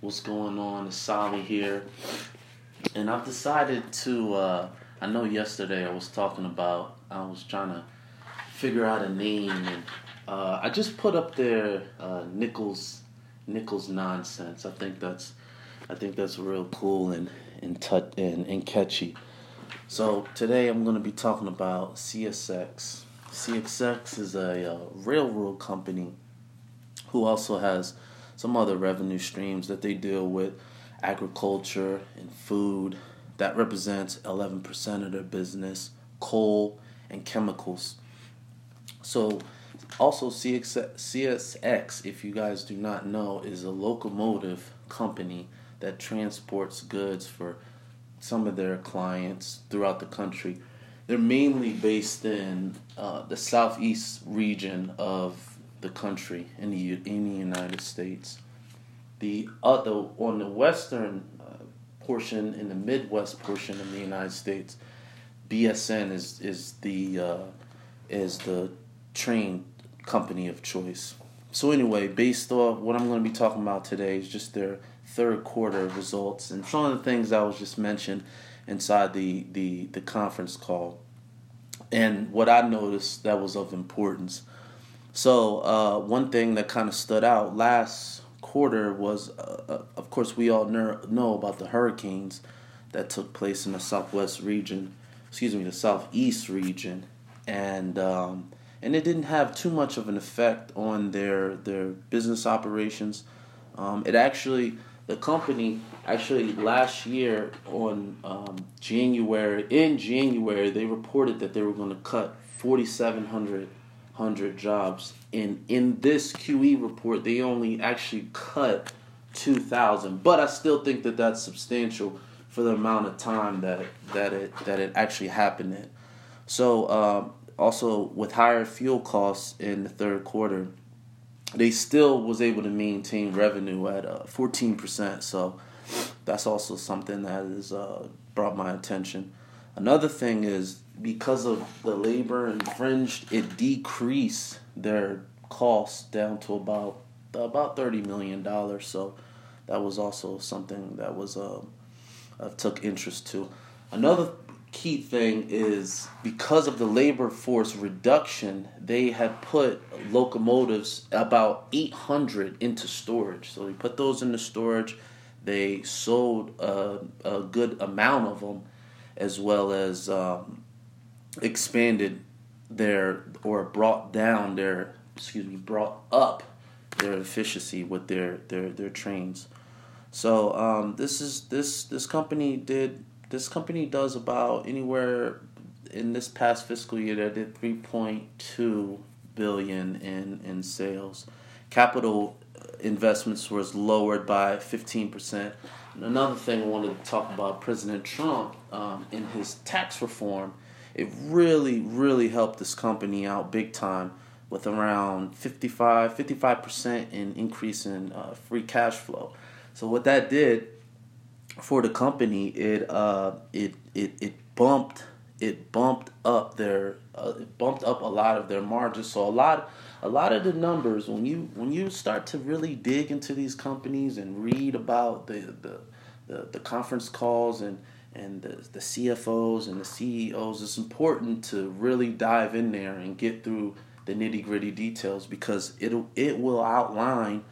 What's going on? It's Sally here. And I've decided to, uh, I know yesterday I was talking about, I was trying to figure out a name and uh, I just put up there uh, Nichols Nichols nonsense. I think that's I think that's real cool and and tut and, and catchy. So today I'm going to be talking about CSX. CSX is a uh, railroad company who also has some other revenue streams that they deal with agriculture and food that represents 11% of their business coal and chemicals. So also csx if you guys do not know is a locomotive company that transports goods for some of their clients throughout the country. They're mainly based in uh, the southeast region of the country in the in the United States. The other on the western uh, portion, in the Midwest portion of the United States, BSN is is the uh, is the train company of choice. So anyway, based off what I'm going to be talking about today is just their third quarter results and some of the things I was just mentioned inside the the the conference call. And what I noticed that was of importance so uh, one thing that kind of stood out last quarter was, uh, uh of course, we all know about the hurricanes that took place in the southwest region, excuse me, the southeast region, and um, and it didn't have too much of an effect on their their business operations. Um, it actually the company actually last year on um, January in January they reported that they were going to cut 4,700 hundred jobs. And in this QE report, they only actually cut two thousand. But I still think that that's substantial for the amount of time that that it that it actually happened in. So um, also with higher fuel costs in the third quarter, they still was able to maintain revenue at uh, fourteen uh, percent. So that's also something that has uh, brought my attention. Another thing is because of the labor infringed, it decreased their costs down to about about thirty million dollars. So that was also something that was uh, I took interest to. Another key thing is because of the labor force reduction, they had put locomotives about 800 into storage. So they put those into storage. They sold a, a good amount of them as well as um, expanded their or brought down their excuse me brought up their efficiency with their their their trains. So um, this is this this company did this company does about anywhere in this past fiscal year they did 3.2 billion in in sales. Capital investments was lowered by 15%. Another thing I wanted to talk about President Trump um, in his tax reform, it really, really helped this company out big time with around 55, 55% in increase in uh, free cash flow. So what that did for the company, it uh, it it it bumped it bumped up their uh, bumped up a lot of their margins. So a lot a lot of the numbers when you when you start to really dig into these companies and read about the the, the, the conference calls and and the, the CFOs and the CEOs, it's important to really dive in there and get through the nitty gritty details because it it will outline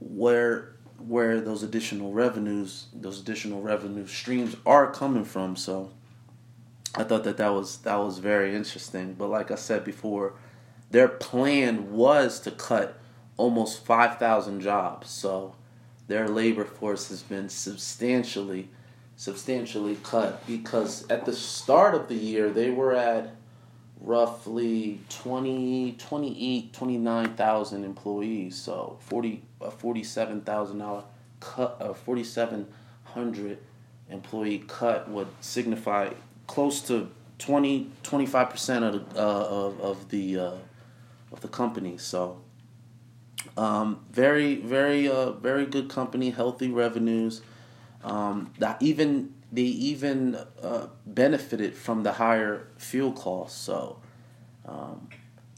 where where those additional revenues, those additional revenue streams are coming from. So I thought that that was that was very interesting. But like I said before, their plan was to cut almost 5,000 jobs. So their labor force has been substantially, substantially cut because at the start of the year they were at roughly 20, 28, 29,000 employees. So 40, a $47,000 cut, a 4,700 employee cut would signify close to 20, 25% of the, uh, of, of the, uh, of the company. So, um, very, very, uh, very good company, healthy revenues. Um, that even they even uh, benefited from the higher fuel costs. So, um,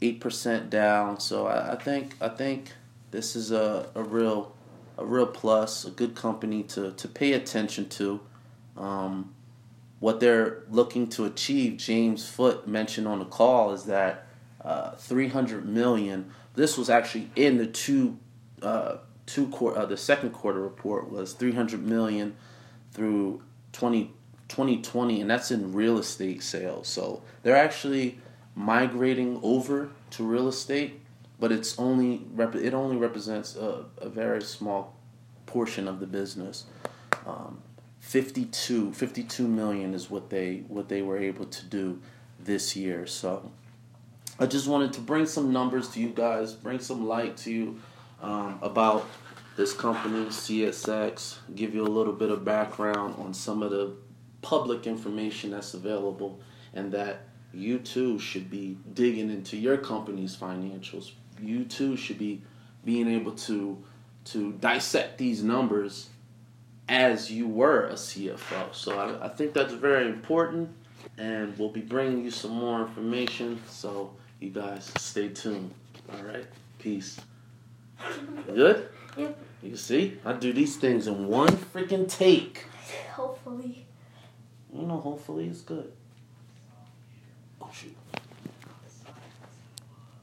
eight percent down. So I, I, think I think this is a, a real a real plus, a good company to to pay attention to. Um, what they're looking to achieve, James Foote mentioned on the call, is that uh, 300 million. This was actually in the two uh, two quarter. Uh, the second quarter report was 300 million through 20, 2020, and that's in real estate sales. So they're actually migrating over to real estate, but it's only rep- it only represents a, a very small portion of the business. Um, 52, 52 million is what they what they were able to do this year. So I just wanted to bring some numbers to you guys, bring some light to you um, about this company, CSX, give you a little bit of background on some of the public information that's available, and that you too should be digging into your company's financials. You too should be being able to to dissect these numbers as you were a CFO. So I, I think that's very important, and we'll be bringing you some more information. So you guys stay tuned. All right, peace. Good. Yep. You see, I do these things in one freaking take. Hopefully. You know, hopefully it's good. Oh shoot.